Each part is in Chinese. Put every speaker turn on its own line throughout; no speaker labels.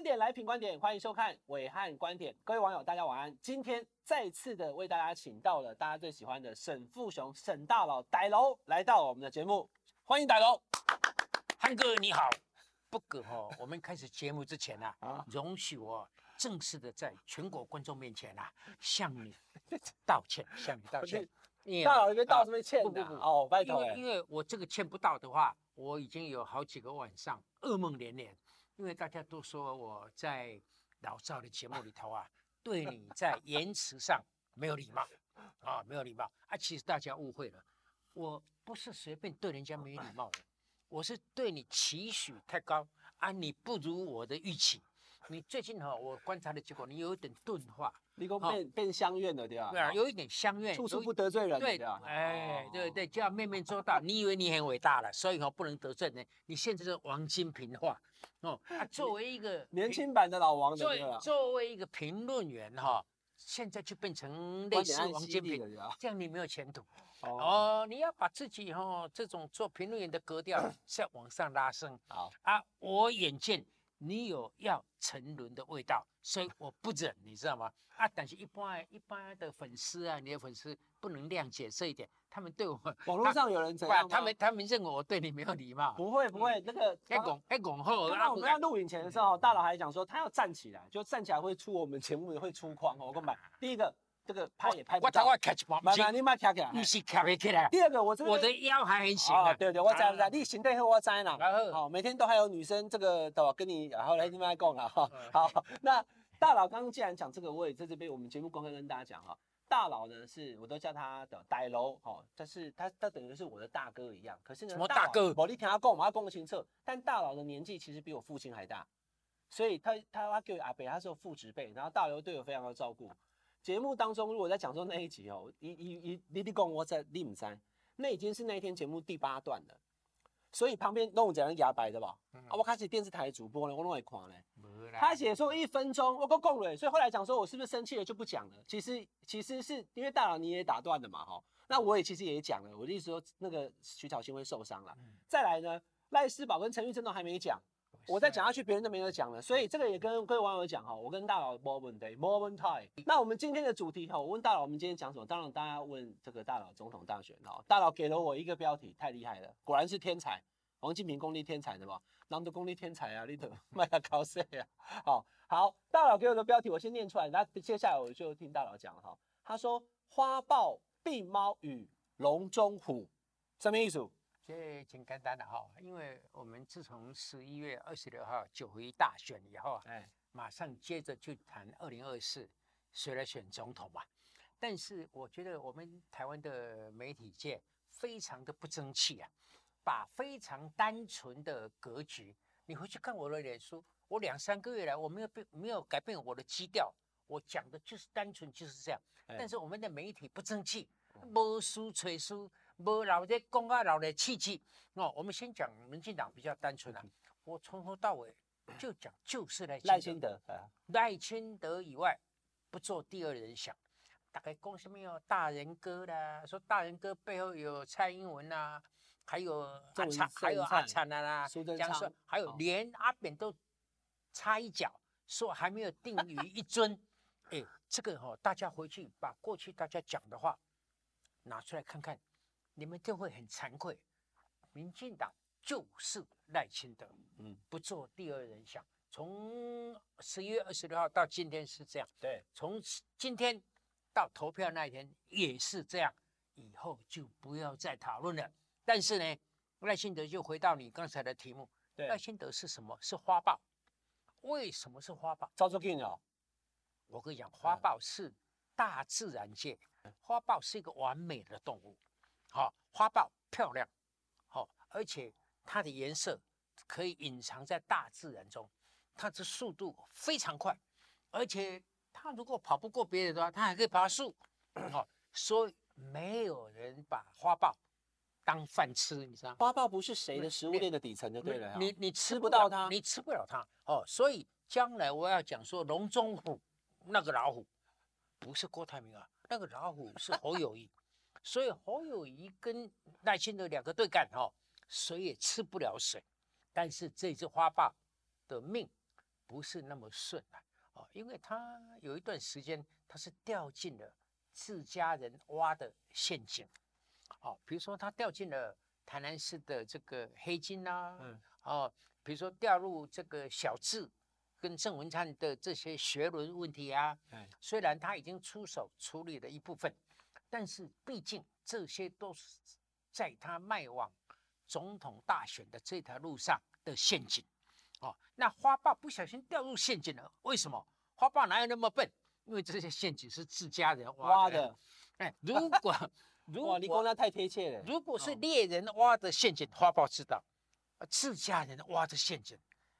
观点来品观点，欢迎收看伟汉观点。各位网友，大家晚安。今天再次的为大家请到了大家最喜欢的沈富雄沈大佬歹楼来到我们的节目，欢迎歹楼。
汉哥你好，不过哦，我们开始节目之前呢，啊容许我正式的在全国观众面前啊向你道歉，向你道歉。
大佬这边道什么歉？不不不哦，拜托。
因为因为我这个欠不到的话，我已经有好几个晚上噩梦连连。因为大家都说我在老赵的节目里头啊，对你在言辞上没有礼貌啊，没有礼貌啊。其实大家误会了，我不是随便对人家没礼貌的，我是对你期许太高啊，你不如我的预期。你最近哈，我观察的结果，你有一点钝化，
你给我变变相怨了对吧？
对啊，有一点相怨，
处处不得罪人，
对的。哎，对对，就要面面做到。你以为你很伟大了，所以哈不能得罪人。你现在是王金平的话 哦，作为一个
年轻版的老王，
作作为一个评论员哈，现在就变成类似王金平，这样你没有前途。哦，你要把自己哈这种做评论员的格调 再往上拉升。好啊，我眼见。你有要沉沦的味道，所以我不忍，你知道吗？啊，但是一般一般的粉丝啊，你的粉丝不能谅解这一点，他们对我
网络上有人怎样？
他们他们认为我对你没有礼貌。
不会不会，那个
哎拱哎拱后，
刚刚我们在录影前的时候，大佬还讲说他要站起来，就站起来会出我们节目会出框哦。我跟你讲，第一个。这个拍也拍不到，
我我 catch 不
到，你妈跳起来，
你是跳不起来。
第二个，我这
我的腰还很行啊，
对对，我知不知，你身体好我知啦。然后，好，每天都还有女生这个对吧？跟你然后来你们来讲了哈。好，那大佬刚刚既然讲这个，我也在这边我们节目公开跟大家讲哈。大佬呢是，我都叫他的大佬哈，但是他他等于是我的大哥一样。可是呢，
什么大哥？
我你听他讲，我要讲个清楚。但大佬的年纪其实比我父亲还大，所以他他他给我阿伯，他是我父职辈，然后大佬对我非常的照顾。节目当中，如果在讲说那一集哦，一、一、一，你你讲我在你唔知，那已经是那一天节目第八段了。所以旁边弄有讲牙白的吧？嗯、啊，我开始电视台主播呢，我弄会看呢。他写说一分钟，我够够了，所以后来讲说我是不是生气了就不讲了。其实其实是因为大佬你也打断了嘛，哈。那我也其实也讲了，我的意思说那个徐巧芯会受伤了。嗯、再来呢，赖世宝跟陈玉珍都还没讲。我再讲下去，别人都没有讲了，所以这个也跟各位网友讲哈，我跟大佬 moment day moment time。那我们今天的主题哈，我问大佬，我们今天讲什么？当然大家问这个大佬总统大选哈，大佬给了我一个标题，太厉害了，果然是天才，王金平功力天才的吧？难得功力天才啊，你都卖他考试呀？好好，大佬给我的标题我先念出来，那接下来我就听大佬讲哈。他说花豹、病猫与笼中虎，什么意思？
这挺简单的哈，因为我们自从十一月二十六号九合一大选以后啊，哎，马上接着就谈二零二四谁来选总统嘛。但是我觉得我们台湾的媒体界非常的不争气啊，把非常单纯的格局，你回去看我的脸书，我两三个月来我没有变，没有改变我的基调，我讲的就是单纯就是这样。但是我们的媒体不争气，没输吹输。不老的公啊，老的气气哦。我们先讲民进党比较单纯啊，我从头到尾就讲就是赖
赖清德，
赖清德以外不做第二人想。大概讲什么有大人哥啦，说大人哥背后有蔡英文呐，还有阿灿，还有阿灿啦啦，讲说还有连阿扁都插一脚，说还没有定于一尊。哎，这个哈，大家回去把过去大家讲的话拿出来看看。你们就会很惭愧，民进党就是赖清德，嗯，不做第二人想。从十一月二十六号到今天是这样，
对，
从今天到投票那一天也是这样，以后就不要再讨论了。但是呢，赖清德就回到你刚才的题目，赖清德是什么？是花豹？为什么是花豹？
照做镜哦，
我跟你讲，花豹是大自然界，花豹是一个完美的动物。好、哦，花豹漂亮，好、哦，而且它的颜色可以隐藏在大自然中，它的速度非常快，而且它如果跑不过别人的话，它还可以爬树，好、哦，所以没有人把花豹当饭吃，你知道吗？
花豹不是谁的食物链的底层就对了，
你你，你吃不到它，你吃不了它，哦，所以将来我要讲说笼中虎，那个老虎不是郭台铭啊，那个老虎是侯友宜。所以侯友谊跟赖清德两个对干哈，谁也吃不了谁。但是这只花豹的命不是那么顺啊，哦，因为他有一段时间他是掉进了自家人挖的陷阱，哦，比如说他掉进了台南市的这个黑金啊，嗯，哦，比如说掉入这个小智跟郑文灿的这些学伦问题啊，嗯，虽然他已经出手处理了一部分，但是毕竟这些都是在他迈往总统大选的这条路上的陷阱。哦，那花豹不小心掉入陷阱了，为什么？花豹哪有那么笨？因为这些陷阱是自家人挖的。哎，如 果如果
你说那太贴切了，
如果是猎人挖的陷阱，花豹知道，自家人挖的陷阱，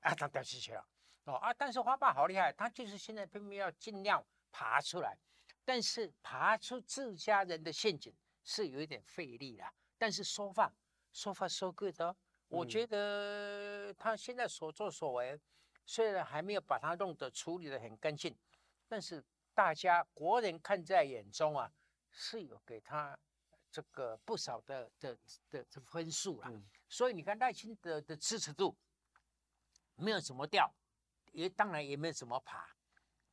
啊，他掉进去了。哦啊，但是花豹好厉害，他就是现在拼命要尽量爬出来，但是爬出自家人的陷阱是有一点费力的。但是说话说话说 good 哦。我觉得他现在所作所为，虽然还没有把他弄得处理得很干净，但是大家国人看在眼中啊，是有给他这个不少的的的的分数啊。所以你看赖清德的支持度没有怎么掉，也当然也没有怎么爬，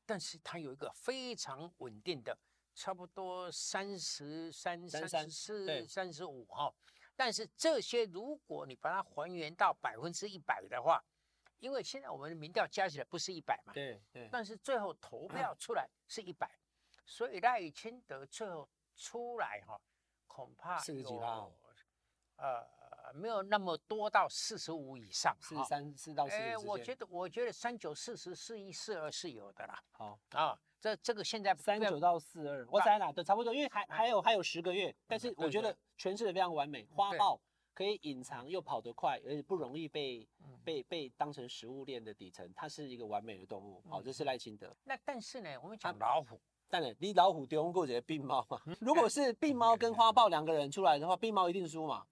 但是它有一个非常稳定的，差不多三十三、三十四、三十五哈。但是这些，如果你把它还原到百分之一百的话，因为现在我们的民调加起来不是一百嘛，
对对。
但是最后投票出来是一百、嗯，所以赖清德最后出来哈，恐怕
四十几趴，
呃，没有那么多到四十五以上，
四十三四到四十。哎，
我觉得我觉得三九四十四一四二是有的啦。
好
啊。这这个现在
三九到四二，我猜啦，都差不多，因为还还有还有十个月，但是我觉得诠释的非常完美。花豹可以隐藏又跑得快，而且不容易被被被当成食物链的底层，它是一个完美的动物。好，这是赖清德。
那但是呢，我们讲老虎，
当然你老虎丢过这些病猫嘛。如果是病猫跟花豹两个人出来的话，病猫一定输嘛。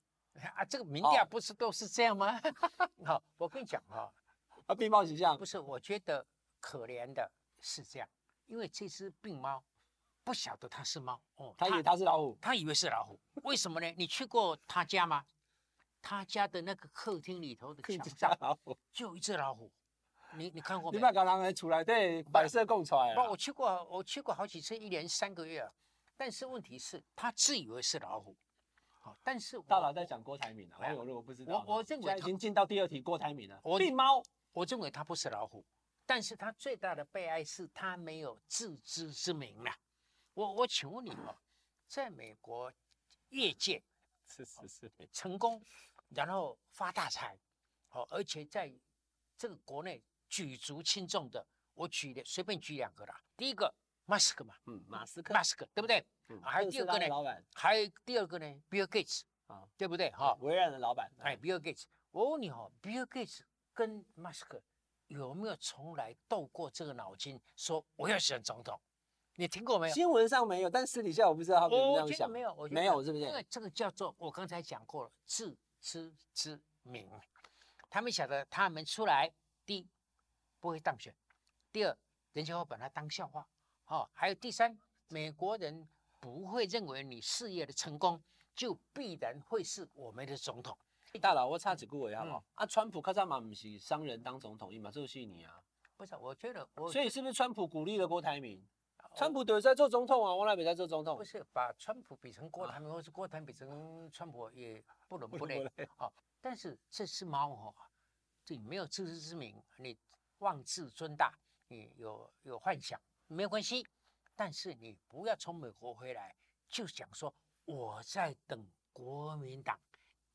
啊，这个民调不是都是这样吗？好，我跟你讲哈，
啊，病猫形象
不是，我觉得可怜的是这样。因为这只病猫不晓得它是猫哦，
它以为它是老虎，
它以为是老虎。为什么呢？你去过他家吗？他家的那个客厅里头的墙上就有一只老虎，你你看过没？
你把刚刚出来对摆设供出来
不，我去过，我去过好几次，一连三个月。但是问题是，他自以为是老虎。好，但是
大佬在讲郭台铭啊，我有我不知道。
我我认为
已经进到第二题，郭台铭了。病猫，
我认为它不是老虎。但是他最大的悲哀是他没有自知之明啊！我我请问你哦，在美国业界
是是是
成功，然后发大财，哦，而且在这个国内举足轻重的，我举的随便举两个啦。第一个马斯克嘛，
嗯，马斯克，
马斯克对不对？嗯，还有第二个呢？
老板，
还有第二个呢？Bill Gates 啊，对不对？哈，
微软的老板，
哎，Bill Gates，我问你哈，Bill Gates 跟马斯克。有没有从来动过这个脑筋，说我要选总统？你听过没有？
新闻上没有，但私底下我不知道他们怎么这样想。
没有，
没有，是不是？
因为这个叫做我刚才讲过了，自知之明。他们晓得他们出来，第一不会当选，第二人家会把他当笑话。哦，还有第三，美国人不会认为你事业的成功就必然会是我们的总统。
大佬，我插几句话好不好？啊，川普卡扎嘛不是商人当总统，伊嘛就是你啊？
不是，我觉得我，
所以是不是川普鼓励了郭台铭？川普得在做总统啊，我来比在做总统。
不是，把川普比成郭台铭，或是郭台铭比成川普，也不伦不类啊。但是这是猫哈，你没有自知之明，你妄自尊大，你有有幻想，没有关系。但是你不要从美国回来就想说我在等国民党。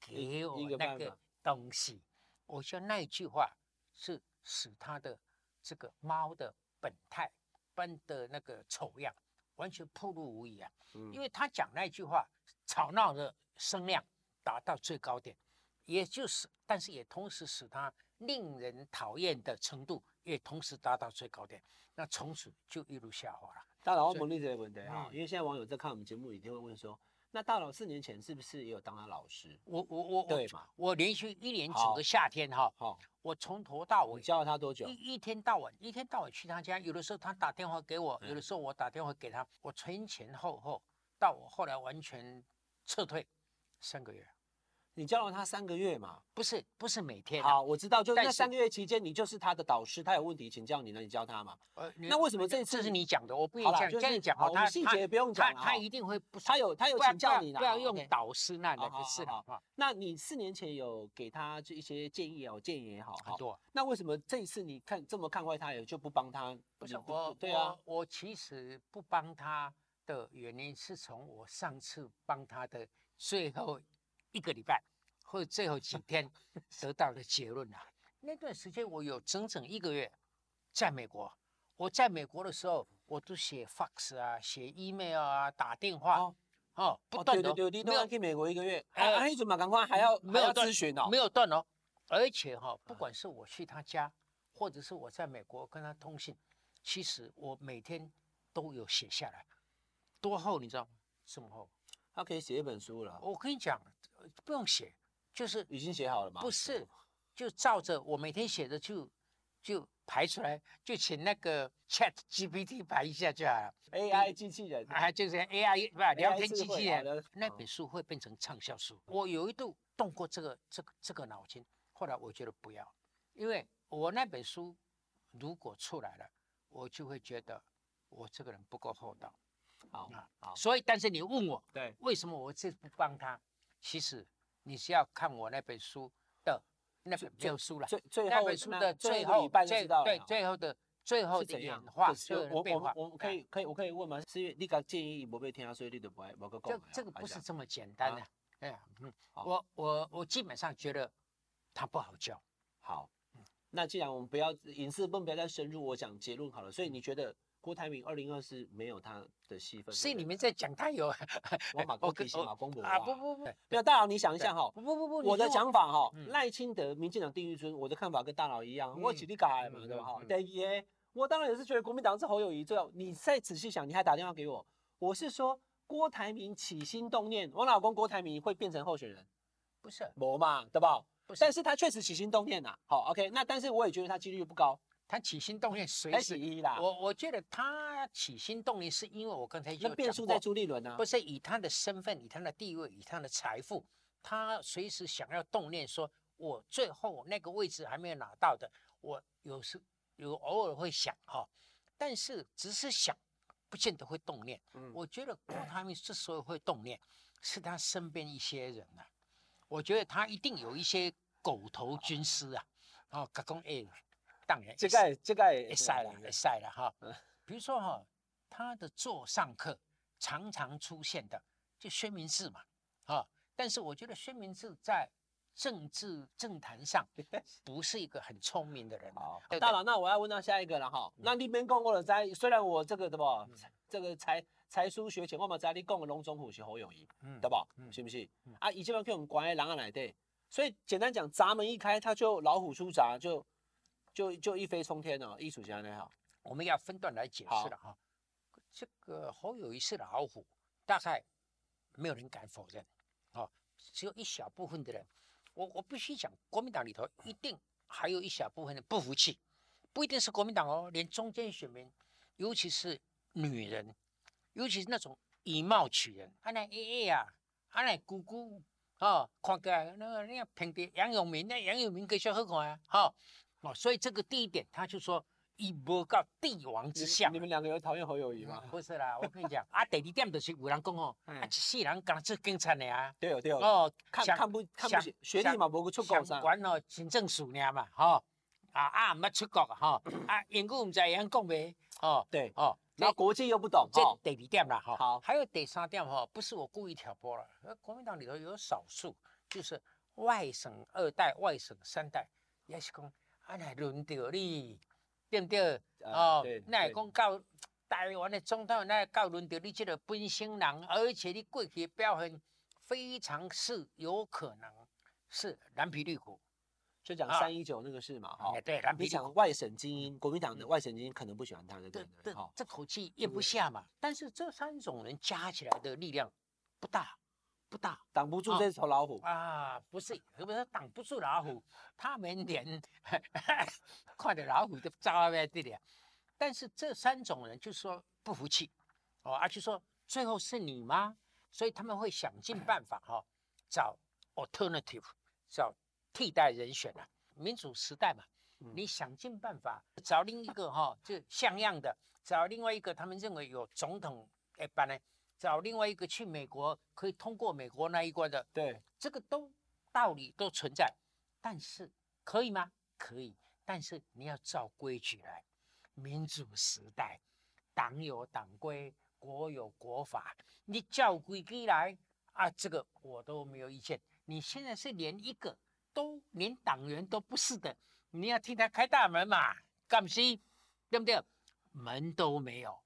给我那个东西，我想那一句话是使他的这个猫的本态般的那个丑样完全暴露无遗啊！因为他讲那句话，吵闹的声量达到最高点，也就是，但是也同时使他令人讨厌的程度也同时达到最高点，那从此就一路下滑了。
当然，我问你这个问题啊，因为现在网友在看我们节目，一定会问说。那大佬四年前是不是也有当他老师？
我我我
对嘛？
我连续一年整个夏天哈，好，我从头到尾
教了他多久？
一一天到晚，一天到晚去他家，有的时候他打电话给我，有的时候我打电话给他，我前前后后到我后来完全撤退三个月。
你教了他三个月嘛？
不是，不是每天。
好，我知道，就那三个月期间，你就是他的导师，他有问题请教你，那你教他嘛？呃，那为什么这次
这是你讲的？我不一样，跟你讲，好，
细节不用讲
他他一定会不，
他有他有请教你，
不要用导师那两个字。
好不好，那你四年前有给他这一些建议哦，建议也好，
很多。
那为什么这一次你看这么看坏他，也就不帮他？
不是我，对啊，我其实不帮他的原因是从我上次帮他的最后一个礼拜。或者最后几天 得到的结论啊，那段时间我有整整一个月在美国。我在美国的时候，我都写 fax 啊，写 email 啊，打电话哦，哦，不断的。
对对对，你都要去美国一个月，哎，你怎么赶快还要没有咨询哦？
没有断哦，而且哈，不管是我去他家，或者是我在美国跟他通信，其实我每天都有写下来，多厚你知道吗？这么厚，
他可以写一本书了。
我跟你讲，不用写。就是
已经写好了吗？
不是，就照着我每天写的就就排出来，就请那个 Chat GPT 排一下就好了。
AI 机器人
啊，就是 AI 不聊天机器人，那本书会变成畅销书。我有一度动过这个这个这个脑筋，后来我觉得不要，因为我那本书如果出来了，我就会觉得我这个人不够厚道。好。所以，但是你问我，对，为什么我这不帮他？其实。你是要看我那本书的那本没有书了，那本书的最后最对最后的最后的演化，
我我我可以可以我可以问吗？是因为你刚建议我被听，所以你都不爱某个讲。
这这个不是这么简单的，哎呀，嗯，我我我基本上觉得他不好教。
好，那既然我们不要隐私，不要再深入，我讲结论好了。所以你觉得？郭台铭二零二四没有他的戏份，
所以你们在讲他有，
我马公提醒马公博
啊，不不不，
没有大佬，你想一下哈，
不不不，
我的想法哈，赖清德、民进党定玉尊，我的看法跟大佬一样，我起立改嘛，对吧？哈，第一，我当然也是觉得国民党是侯友谊最好。你再仔细想，你还打电话给我，我是说郭台铭起心动念，我老公郭台铭会变成候选人，
不是，
没嘛，对吧？不，但是他确实起心动念呐。好，OK，那但是我也觉得他几率不高。
他起心动念随时一啦，我我觉得他起心动念是因为我刚才就讲过，
那变数在朱立伦呢，
不是以他的身份、以他的地位、以他的财富，他随时想要动念，说我最后那个位置还没有拿到的，我有时有偶尔会想哈，但是只是想，不见得会动念。嗯，我觉得郭台铭之所以会动念，是他身边一些人啊，我觉得他一定有一些狗头军师啊，哦，甲讲哎。当然，
这个这个也
晒了，也晒了哈。比如说哈，他的座上客常常出现的就薛明志嘛，啊，但是我觉得薛明志在政治政坛上 不是一个很聪明的人。好，
大佬，那我要问到下一个了哈。那你边讲过了，在虽然我这个对不，这个才才疏学浅，我嘛知你讲的龙总虎是侯友宜，对不？是不是？啊，以前我们关爱狼啊来对，所以简单讲，闸门一开，他就老虎出闸就。就就一飞冲天了，艺术家你好，
我们要分段来解释了哈。这个侯友宜是老虎，大概没有人敢否认，啊，只有一小部分的人，我我必须讲，国民党里头一定还有一小部分的不服气，不一定是国民党哦，连中间选民，尤其是女人，尤其是那种以貌取人，阿奶 A A 啊，阿奶姑姑，哦，看起来那个那个平地杨永明，那杨永明更小好看啊，哈。哦，所以这个第一点，他就说一波告帝王之相。
你们两个有讨厌侯友谊吗？
不是啦，我跟你讲，啊，第二点就是有人讲哦，啊，一世人讲做警察的啊，
对哦对哦，
哦，
看看不看不起学历嘛，无去出国上，
管哦行政署呢嘛，哈，啊啊，没出国哈，啊，英语毋知样讲呗，哦，
对哦，然后国际又不懂，
这第二点啦，哈，好，还有第三点哈，不是我故意挑拨了，国民党里头有少数就是外省二代、外省三代，也是讲。啊，来轮到你，对不对？哦，那讲到台湾的总统，那到轮到你这个本省人，而且你过去的表现非常是有可能是蓝皮绿骨，
就讲三一九那个事嘛，哈、哦。
对，蓝皮
绿外省精英，国民党的外省精英可能不喜欢他的，对
对？好，这口气咽不下嘛。但是这三种人加起来的力量不大。不大，挡不住这头老虎、哦、啊！不是，不是挡不住老虎，他们连 快点老虎都招在这里。但是这三种人就是说不服气哦，而且说最后是你吗？所以他们会想尽办法哈、哦，找 alternative，找替代人选啊。民主时代嘛，你想尽办法找另一个哈，就像样的，找另外一个他们认为有总统哎，办呢，找另外一个去美国可以通过美国那一关的，
对，
这个都道理都存在，但是可以吗？可以，但是你要照规矩来。民主时代，党有党规，国有国法，你照规矩来啊，这个我都没有意见。你现在是连一个都连党员都不是的，你要替他开大门嘛？干不西？对不对？门都没有，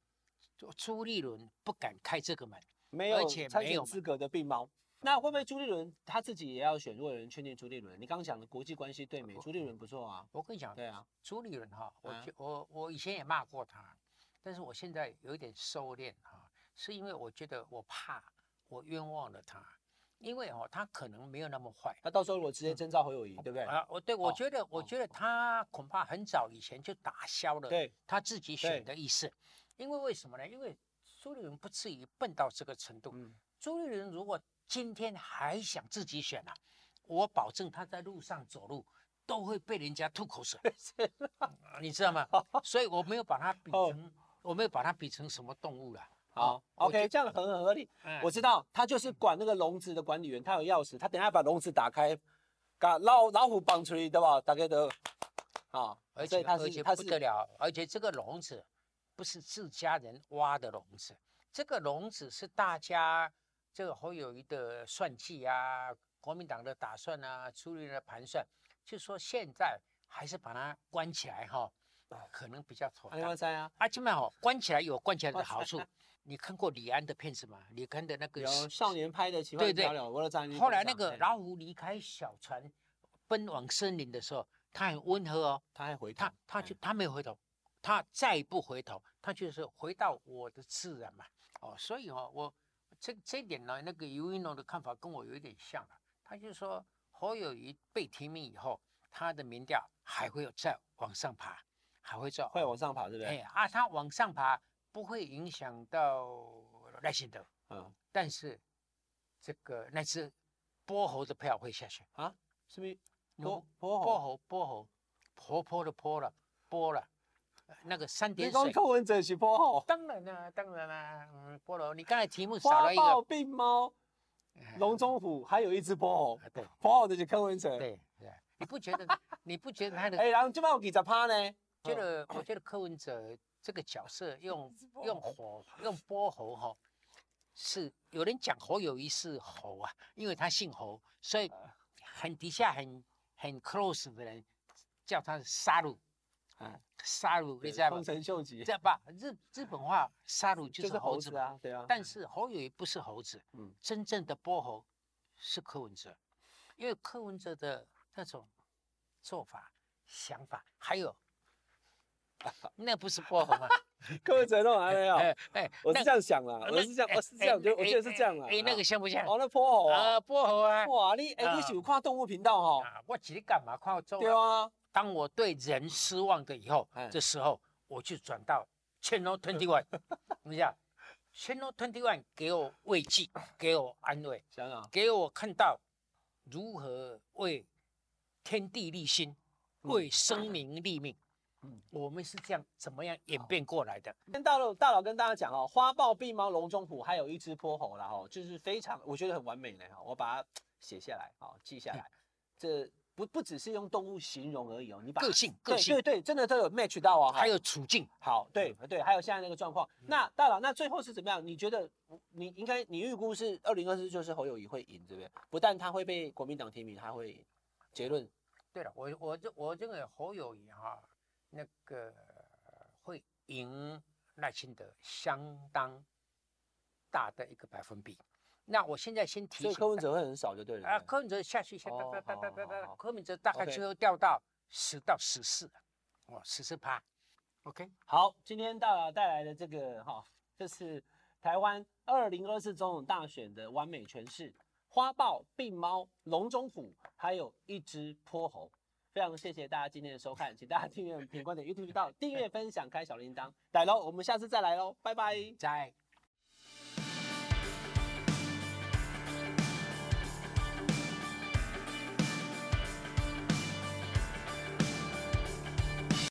朱立伦不敢开这个门，
没有，而且没有资格的病猫。那会不会朱立伦他自己也要选？如果有人劝谏朱立伦，你刚刚讲的国际关系对美，朱立伦不错啊。
我跟你讲，
对啊，
朱立伦哈，我我我以前也骂过他，但是我现在有一点收敛哈，是因为我觉得我怕我冤枉了他，因为哦他可能没有那么坏。
那到时候我直接征召侯友宜，对不对？
啊，我对我觉得我觉得他恐怕很早以前就打消了对他自己选的意思，因为为什么呢？因为朱立伦不至于笨到这个程度。朱立伦如果今天还想自己选啊？我保证他在路上走路都会被人家吐口水，你知道吗？所以我没有把他比成，我没有把他比成什么动物了。
好，OK，这样很很合理。我知道他就是管那个笼子的管理员，他有钥匙，他等下把笼子打开，把老老虎绑出来，对吧？大概都好，
而且而且不得了，而且这个笼子不是自家人挖的笼子，这个笼子是大家。这个侯友谊的算计啊，国民党的打算啊，朱立伦的盘算，就说现在还是把它关起来哈，可能比较妥当。啊，阿基曼哦，关起来有关起来的好处。你看过李安的片子吗？李安的那个
有少年拍的奇幻漂流，我
后来那个老虎离开小船，奔往森林的时候，他很温和哦，
他还回
他他就他没有回头，他再不回头，他就是回到我的自然嘛。哦，所以哦，我。这这点呢，那个尤一农的看法跟我有一点像了。他就说侯友谊被提名以后，他的民调还会有再往上爬，还会再
会往上爬，对不对？
哎啊，他往上爬不会影响到赖幸德，嗯，但是这个那只波猴的票会下去
啊？是不是？
泼泼猴波猴婆婆的婆了波了。那个三点水，
你讲柯文哲是泼猴？
当然啦，当然啦，嗯，泼了。你刚才题目少了一个。
花豹、病猫、龙中虎，还有一只泼猴。对，泼猴的是柯文哲。
对对，你不觉得？你不觉得他的？
哎，然后这边有几只趴呢？
觉得，我觉得柯文哲这个角色用用火用泼猴哈，是有人讲侯友宜是猴啊，因为他姓侯，所以很底下很很 close 的人叫他杀戮。啊，杀戮，你知道吧？
丰臣秀吉，
知道吧？日日本话，杀戮就是猴子
啊，对啊。
但是侯友宜不是猴子，嗯，真正的波猴是柯文哲，因为柯文哲的那种做法、想法，还有，那不是波猴吗？
柯文哲弄完没有？哎，我是这样想啦，我是这样，我是这样，我我觉得是这样啦。
哎，那个像不像？
哦，那波猴啊，
波猴啊！
哇，你哎，你喜欢看动物频道哈？
我今天干嘛看动物？
对啊。
当我对人失望的以后，这时候我就转到 Channel Twenty One，你想 Channel Twenty One 给我慰藉，给我安慰，想想给我看到如何为天地立心，为生民立命。嗯，我们是这样怎么样演变过来的？
跟大佬大佬跟大家讲哦，花豹、病猫、龙中虎，还有一只泼猴然后就是非常我觉得很完美的哈，我把它写下来，好记下来，这。不不只是用动物形容而已哦，你把
个性个性
对对对，真的都有 match 到啊，
还有处境
好，对对，还有现在那个状况。那大佬，那最后是怎么样？你觉得你应该你预估是二零二四就是侯友谊会赢，对不对？不但他会被国民党提名，他会结论。
对了，我我这我认为侯友谊哈，那个会赢赖清德相当大的一个百分比。那我现在先提醒，
所以柯文哲会很少就对了。
啊，柯文哲下去，下，哒哒哒哒哒哒，柯文哲大概最后掉到十到十四，哦，十四趴。OK，
好，今天大佬带来的这个哈，这是台湾二零二四总统大选的完美诠释：花豹、病猫、龙中虎，还有一只泼猴。非常谢谢大家今天的收看，请大家订阅品观点 YouTube 频道，订阅、分享、开小铃铛。来喽，我们下次再来喽，拜拜，
再。